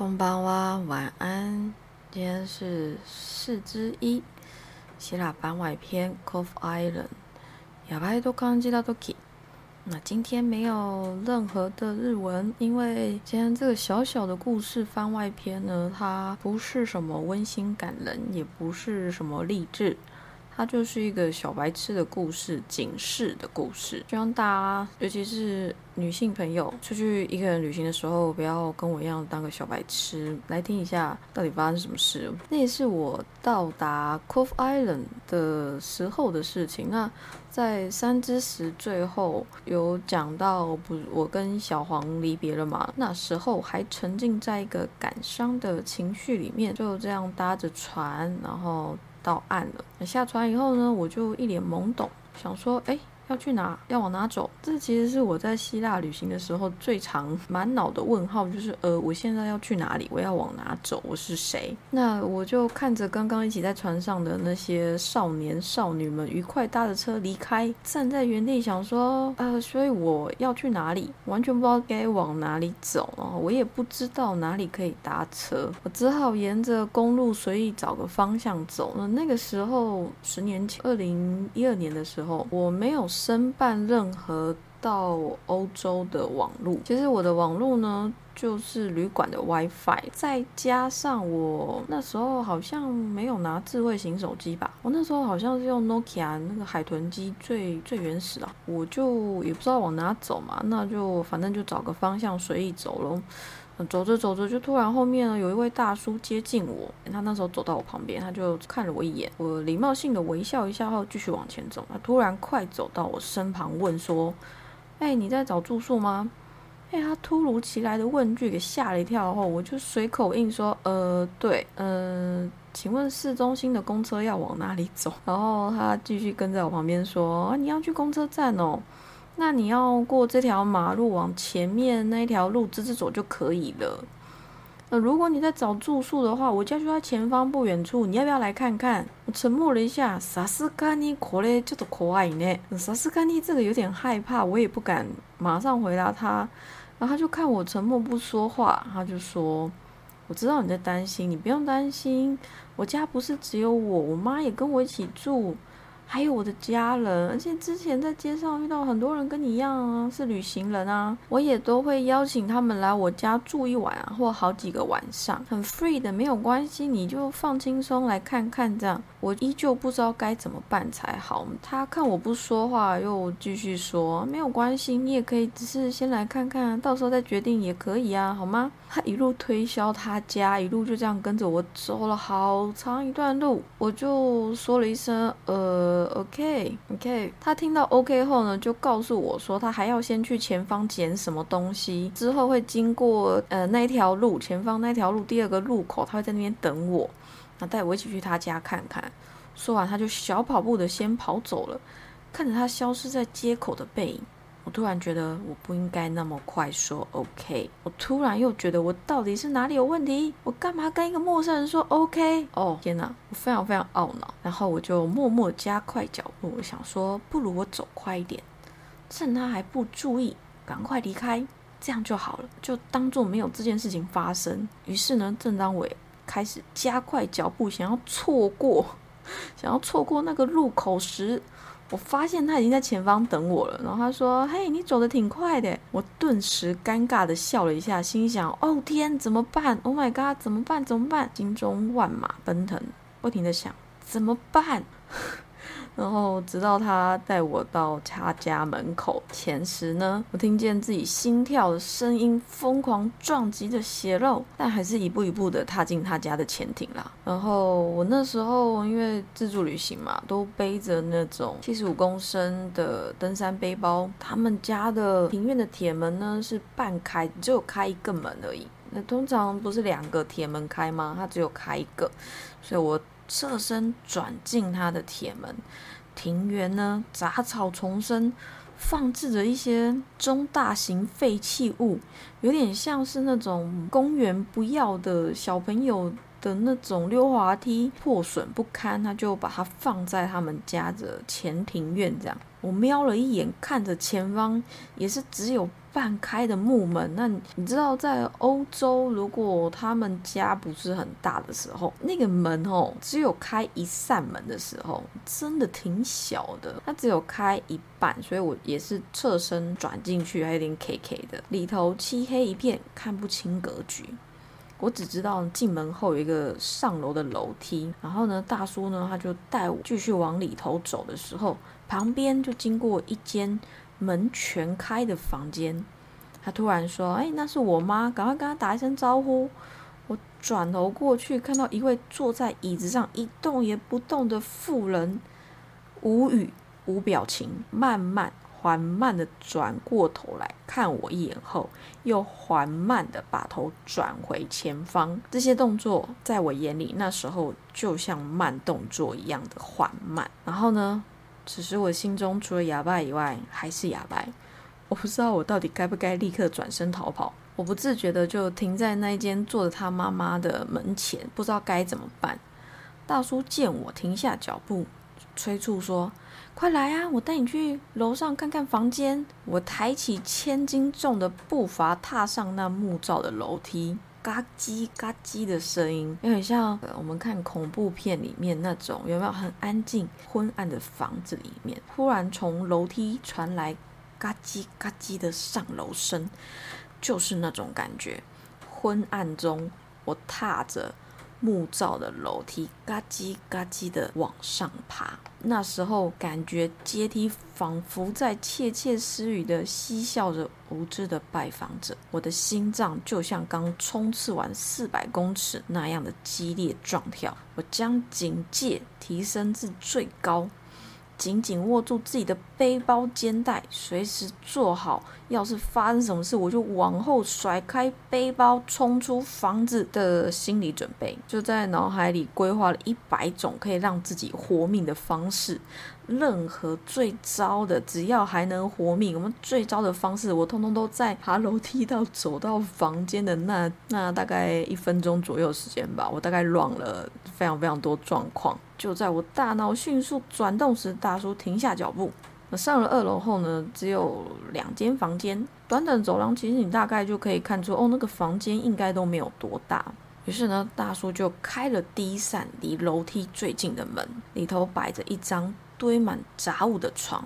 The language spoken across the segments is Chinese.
空班哇，晚安。今天是四之一，希腊番外篇 Cove Island。亚白都刚接到 Doki。那今天没有任何的日文，因为今天这个小小的故事番外篇呢，它不是什么温馨感人，也不是什么励志。它就是一个小白痴的故事，警示的故事。希望大家，尤其是女性朋友，出去一个人旅行的时候，不要跟我一样当个小白痴，来听一下到底发生什么事。那也是我到达 Cove Island 的时候的事情。那在三之时最后有讲到，不，我跟小黄离别了嘛？那时候还沉浸在一个感伤的情绪里面，就这样搭着船，然后。到岸了，下船以后呢，我就一脸懵懂，想说，哎。要去哪？要往哪走？这其实是我在希腊旅行的时候最常满脑的问号，就是呃，我现在要去哪里？我要往哪走？我是谁？那我就看着刚刚一起在船上的那些少年少女们愉快搭着车离开，站在原地想说，呃，所以我要去哪里？完全不知道该往哪里走啊！我也不知道哪里可以搭车，我只好沿着公路随意找个方向走。那那个时候，十年前，二零一二年的时候，我没有。申办任何到欧洲的网路，其实我的网路呢，就是旅馆的 WiFi，再加上我那时候好像没有拿智慧型手机吧，我那时候好像是用 Nokia 那个海豚机最最原始的，我就也不知道往哪走嘛，那就反正就找个方向随意走喽。走着走着，就突然后面呢有一位大叔接近我。他那时候走到我旁边，他就看了我一眼，我礼貌性的微笑一下后继续往前走。他突然快走到我身旁，问说：“哎，你在找住宿吗？”哎，他突如其来的问句给吓了一跳后，我就随口应说：“呃，对，嗯，请问市中心的公车要往哪里走？”然后他继续跟在我旁边说：“你要去公车站哦。”那你要过这条马路，往前面那一条路直直走就可以了。那如果你在找住宿的话，我家就在前方不远处，你要不要来看看？我沉默了一下，萨斯卡尼可嘞，叫做可爱呢。萨斯卡尼这个有点害怕，我也不敢马上回答他。然后他就看我沉默不说话，他就说：“我知道你在担心，你不用担心，我家不是只有我，我妈也跟我一起住。”还有我的家人，而且之前在街上遇到很多人跟你一样啊，是旅行人啊，我也都会邀请他们来我家住一晚啊，或好几个晚上，很 free 的，没有关系，你就放轻松来看看这样。我依旧不知道该怎么办才好。他看我不说话，又继续说，没有关系，你也可以只是先来看看，到时候再决定也可以啊，好吗？他 一路推销他家，一路就这样跟着我走了好长一段路，我就说了一声呃。OK，OK，他听到 OK 后呢，就告诉我说，他还要先去前方捡什么东西，之后会经过呃那一条路，前方那条路第二个路口，他会在那边等我，那带我一起去他家看看。说完，他就小跑步的先跑走了，看着他消失在街口的背影。我突然觉得我不应该那么快说 OK。我突然又觉得我到底是哪里有问题？我干嘛跟一个陌生人说 OK？哦天哪，我非常非常懊恼。然后我就默默加快脚步，我想说不如我走快一点，趁他还不注意，赶快离开，这样就好了，就当做没有这件事情发生。于是呢，正当我开始加快脚步，想要错过，想要错过那个路口时，我发现他已经在前方等我了，然后他说：“嘿，你走的挺快的。”我顿时尴尬的笑了一下，心想：“哦天，怎么办？Oh my god，怎么办？怎么办？”心中万马奔腾，不停的想：怎么办？然后直到他带我到他家门口前时呢，我听见自己心跳的声音疯狂撞击着血肉，但还是一步一步的踏进他家的潜艇啦。然后我那时候因为自助旅行嘛，都背着那种七十五公升的登山背包，他们家的庭院的铁门呢是半开，只有开一个门而已。那通常不是两个铁门开吗？它只有开一个，所以我。侧身转进他的铁门，庭园呢杂草丛生，放置着一些中大型废弃物，有点像是那种公园不要的小朋友的那种溜滑梯，破损不堪，他就把它放在他们家的前庭院这样。我瞄了一眼，看着前方也是只有半开的木门。那你知道，在欧洲，如果他们家不是很大的时候，那个门哦，只有开一扇门的时候，真的挺小的。它只有开一半，所以我也是侧身转进去，还有点 K K 的。里头漆黑一片，看不清格局。我只知道进门后有一个上楼的楼梯，然后呢，大叔呢，他就带我继续往里头走的时候，旁边就经过一间门全开的房间。他突然说：“哎，那是我妈，赶快跟他打一声招呼。”我转头过去，看到一位坐在椅子上一动也不动的妇人，无语无表情，慢慢。缓慢的转过头来看我一眼后，又缓慢的把头转回前方。这些动作在我眼里，那时候就像慢动作一样的缓慢。然后呢，此时我心中除了哑巴以外，还是哑巴。我不知道我到底该不该立刻转身逃跑。我不自觉的就停在那间坐着他妈妈的门前，不知道该怎么办。大叔见我停下脚步，催促说。快来啊！我带你去楼上看看房间。我抬起千斤重的步伐，踏上那木造的楼梯，嘎叽嘎叽的声音，有点像我们看恐怖片里面那种，有没有很安静、昏暗的房子里面，忽然从楼梯传来嘎叽嘎叽的上楼声，就是那种感觉。昏暗中，我踏着。木造的楼梯，嘎叽嘎叽的往上爬。那时候感觉阶梯仿佛在窃窃私语的嬉笑着无知的拜访者。我的心脏就像刚冲刺完四百公尺那样的激烈撞跳。我将警戒提升至最高。紧紧握住自己的背包肩带，随时做好要是发生什么事，我就往后甩开背包冲出房子的心理准备。就在脑海里规划了一百种可以让自己活命的方式。任何最糟的，只要还能活命，我们最糟的方式，我通通都在爬楼梯到走到房间的那那大概一分钟左右时间吧。我大概乱了非常非常多状况。就在我大脑迅速转动时，大叔停下脚步。那上了二楼后呢，只有两间房间，短短走廊，其实你大概就可以看出，哦，那个房间应该都没有多大。于是呢，大叔就开了第一扇离楼梯最近的门，里头摆着一张。堆满杂物的床，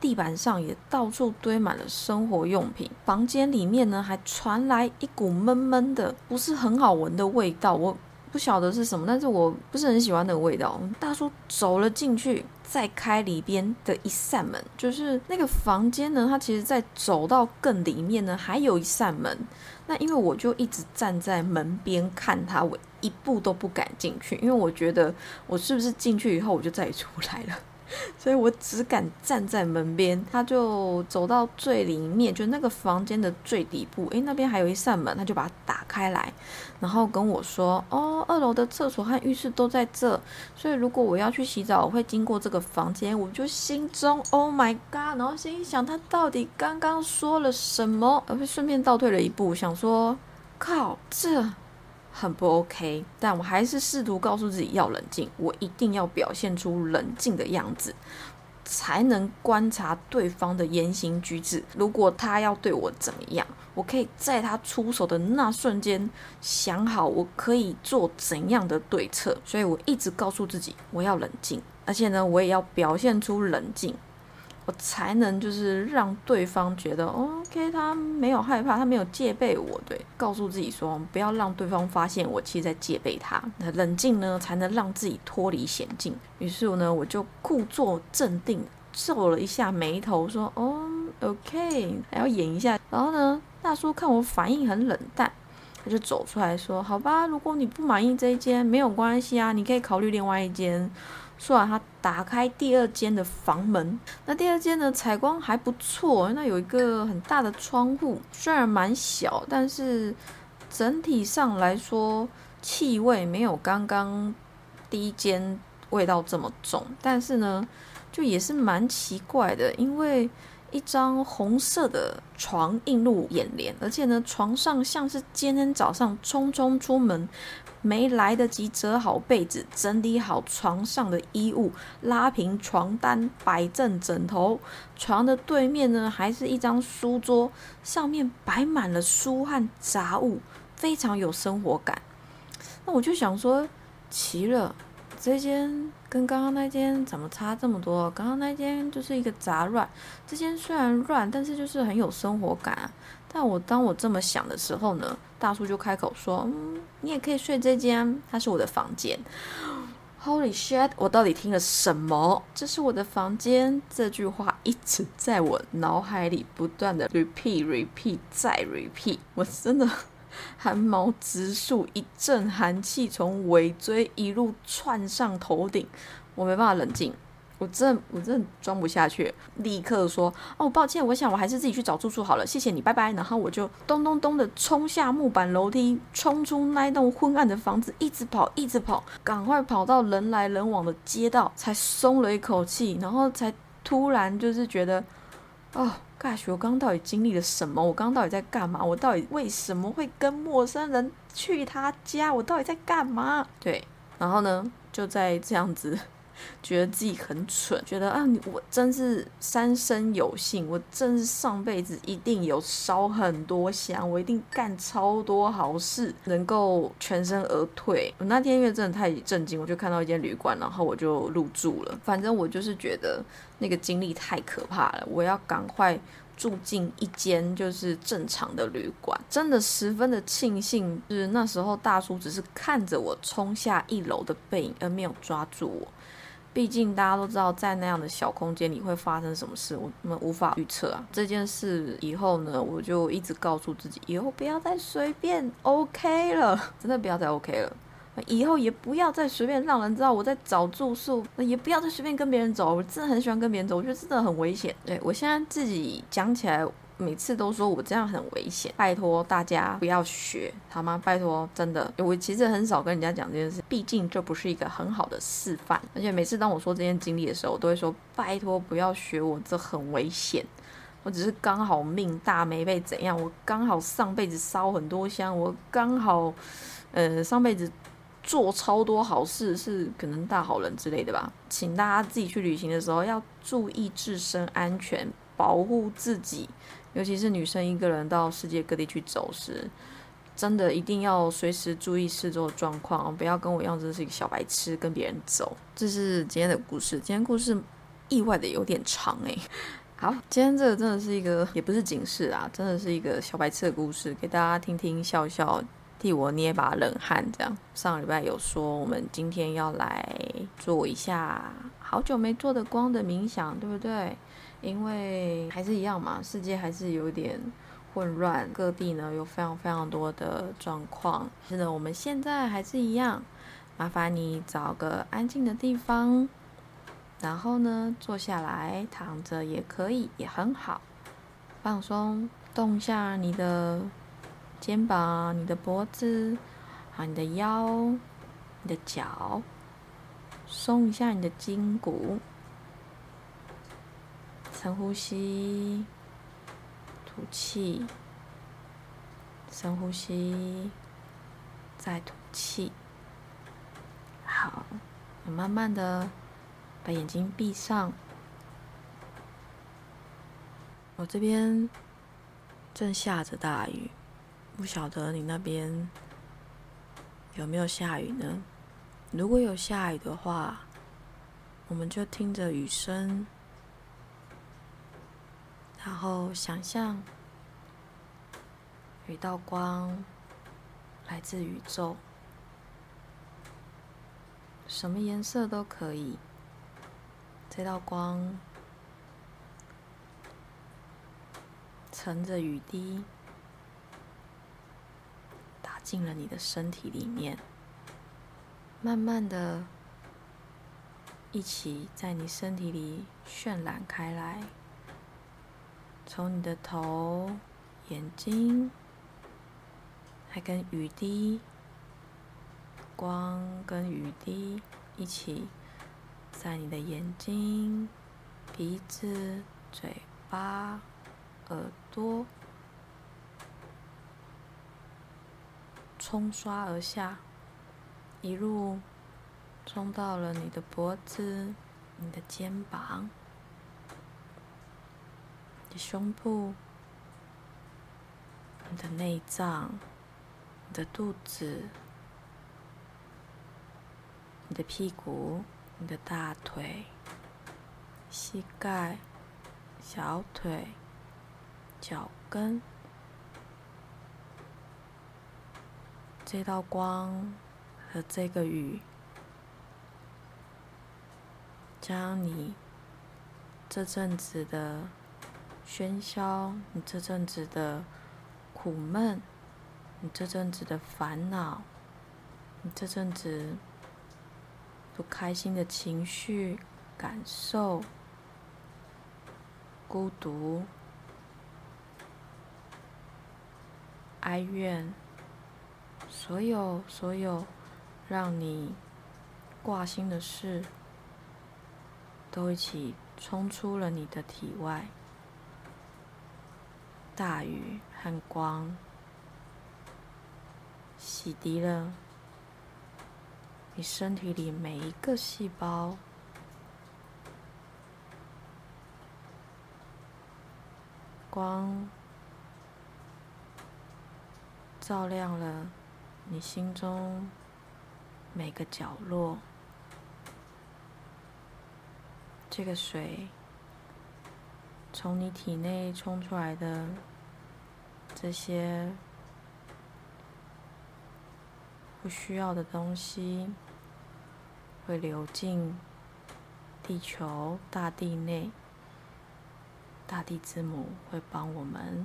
地板上也到处堆满了生活用品。房间里面呢，还传来一股闷闷的、不是很好闻的味道。我不晓得是什么，但是我不是很喜欢那个味道。大叔走了进去，再开里边的一扇门，就是那个房间呢。他其实在走到更里面呢，还有一扇门。那因为我就一直站在门边看他，我一步都不敢进去，因为我觉得我是不是进去以后我就再也出不来了。所以我只敢站在门边，他就走到最里面，就那个房间的最底部。诶，那边还有一扇门，他就把它打开来，然后跟我说：“哦，二楼的厕所和浴室都在这，所以如果我要去洗澡，我会经过这个房间。”我就心中 “Oh my god”，然后心想他到底刚刚说了什么，而顺便倒退了一步，想说：“靠，这……”很不 OK，但我还是试图告诉自己要冷静，我一定要表现出冷静的样子，才能观察对方的言行举止。如果他要对我怎么样，我可以在他出手的那瞬间想好我可以做怎样的对策。所以我一直告诉自己我要冷静，而且呢，我也要表现出冷静。我才能就是让对方觉得，OK，他没有害怕，他没有戒备我，对，告诉自己说不要让对方发现我其实在戒备他。那冷静呢，才能让自己脱离险境。于是呢，我就故作镇定，皱了一下眉头，说，哦，OK，还要演一下。然后呢，大叔看我反应很冷淡，他就走出来说，好吧，如果你不满意这一间，没有关系啊，你可以考虑另外一间。说完，他打开第二间的房门。那第二间呢，采光还不错。那有一个很大的窗户，虽然蛮小，但是整体上来说，气味没有刚刚第一间味道这么重。但是呢，就也是蛮奇怪的，因为一张红色的床映入眼帘，而且呢，床上像是今天早上匆匆出门，没来得及折好被子、整理好床上的衣物、拉平床单、摆正枕头。床的对面呢，还是一张书桌，上面摆满了书和杂物，非常有生活感。那我就想说，奇了。这间跟刚刚那间怎么差这么多？刚刚那间就是一个杂乱，这间虽然乱，但是就是很有生活感啊。但我当我这么想的时候呢，大叔就开口说：“嗯，你也可以睡这间，它是我的房间。” Holy shit！我到底听了什么？这是我的房间，这句话一直在我脑海里不断的 repeat、repeat 再 repeat，我真的。汗毛直竖，一阵寒气从尾椎一路窜上头顶，我没办法冷静，我真我真的装不下去，立刻说：“哦，抱歉，我想我还是自己去找住处好了，谢谢你，拜拜。”然后我就咚咚咚的冲下木板楼梯，冲出那栋昏暗的房子，一直跑，一直跑，赶快跑到人来人往的街道，才松了一口气，然后才突然就是觉得，哦。Gosh，我刚刚到底经历了什么？我刚刚到底在干嘛？我到底为什么会跟陌生人去他家？我到底在干嘛？对，然后呢，就在这样子。觉得自己很蠢，觉得啊，我真是三生有幸，我真是上辈子一定有烧很多香，我一定干超多好事，能够全身而退。我那天因为真的太震惊，我就看到一间旅馆，然后我就入住了。反正我就是觉得那个经历太可怕了，我要赶快住进一间就是正常的旅馆。真的十分的庆幸，就是那时候大叔只是看着我冲下一楼的背影，而没有抓住我。毕竟大家都知道，在那样的小空间里会发生什么事，我们无法预测啊。这件事以后呢，我就一直告诉自己，以后不要再随便 OK 了，真的不要再 OK 了。以后也不要再随便让人知道我在找住宿，也不要再随便跟别人走。我真的很喜欢跟别人走，我觉得真的很危险。对我现在自己讲起来。每次都说我这样很危险，拜托大家不要学好吗？拜托，真的，我其实很少跟人家讲这件事，毕竟这不是一个很好的示范。而且每次当我说这件经历的时候，我都会说拜托不要学我，这很危险。我只是刚好命大没被怎样，我刚好上辈子烧很多香，我刚好呃上辈子做超多好事，是可能大好人之类的吧。请大家自己去旅行的时候要注意自身安全，保护自己。尤其是女生一个人到世界各地去走时，真的一定要随时注意四周的状况，不要跟我一样，真是一个小白痴跟别人走。这是今天的故事，今天故事意外的有点长诶。好，今天这个真的是一个，也不是警示啊，真的是一个小白痴的故事，给大家听听笑笑，替我捏把冷汗。这样，上礼拜有说我们今天要来做一下好久没做的光的冥想，对不对？因为还是一样嘛，世界还是有点混乱，各地呢有非常非常多的状况。是的，我们现在还是一样，麻烦你找个安静的地方，然后呢坐下来，躺着也可以，也很好，放松，动一下你的肩膀、你的脖子，啊，你的腰、你的脚，松一下你的筋骨。深呼吸，吐气，深呼吸，再吐气。好，你慢慢的把眼睛闭上。我这边正下着大雨，不晓得你那边有没有下雨呢？如果有下雨的话，我们就听着雨声。然后想象一道光来自宇宙，什么颜色都可以。这道光乘着雨滴打进了你的身体里面，慢慢的，一起在你身体里渲染开来。从你的头、眼睛，还跟雨滴、光跟雨滴一起，在你的眼睛、鼻子、嘴巴、耳朵，冲刷而下，一路冲到了你的脖子、你的肩膀、你的胸部、你的内脏、你的肚子、你的屁股、你的大腿。膝盖、小腿、脚跟，这道光和这个雨，将你这阵子的喧嚣，你这阵子的苦闷，你这阵子的烦恼，你这阵子不开心的情绪、感受。孤独、哀怨，所有所有让你挂心的事，都一起冲出了你的体外。大雨和光，洗涤了你身体里每一个细胞。光照亮了你心中每个角落。这个水从你体内冲出来的这些不需要的东西，会流进地球大地内。大地之母会帮我们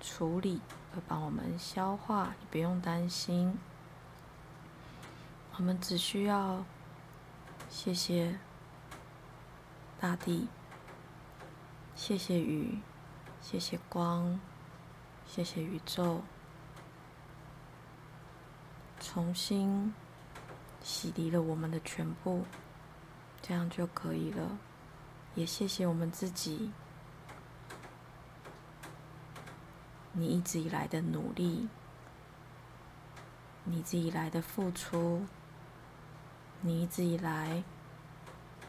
处理，会帮我们消化，你不用担心。我们只需要谢谢大地，谢谢雨，谢谢光，谢谢宇宙，重新洗涤了我们的全部，这样就可以了。也谢谢我们自己，你一直以来的努力，你一直以来的付出，你一直以来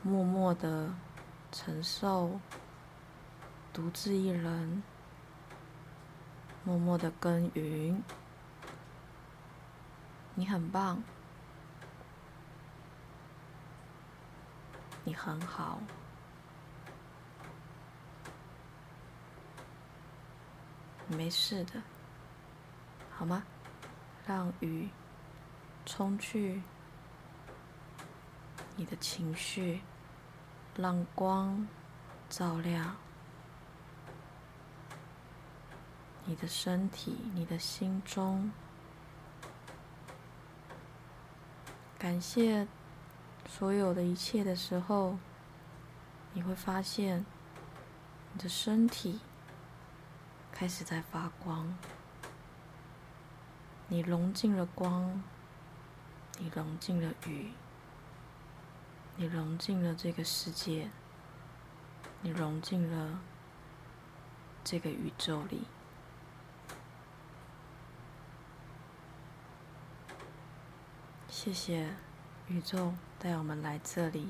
默默的承受，独自一人，默默的耕耘，你很棒，你很好。没事的，好吗？让雨冲去你的情绪，让光照亮你的身体、你的心中。感谢所有的一切的时候，你会发现你的身体。开始在发光，你融进了光，你融进了雨，你融进了这个世界，你融进了这个宇宙里。谢谢宇宙带我们来这里。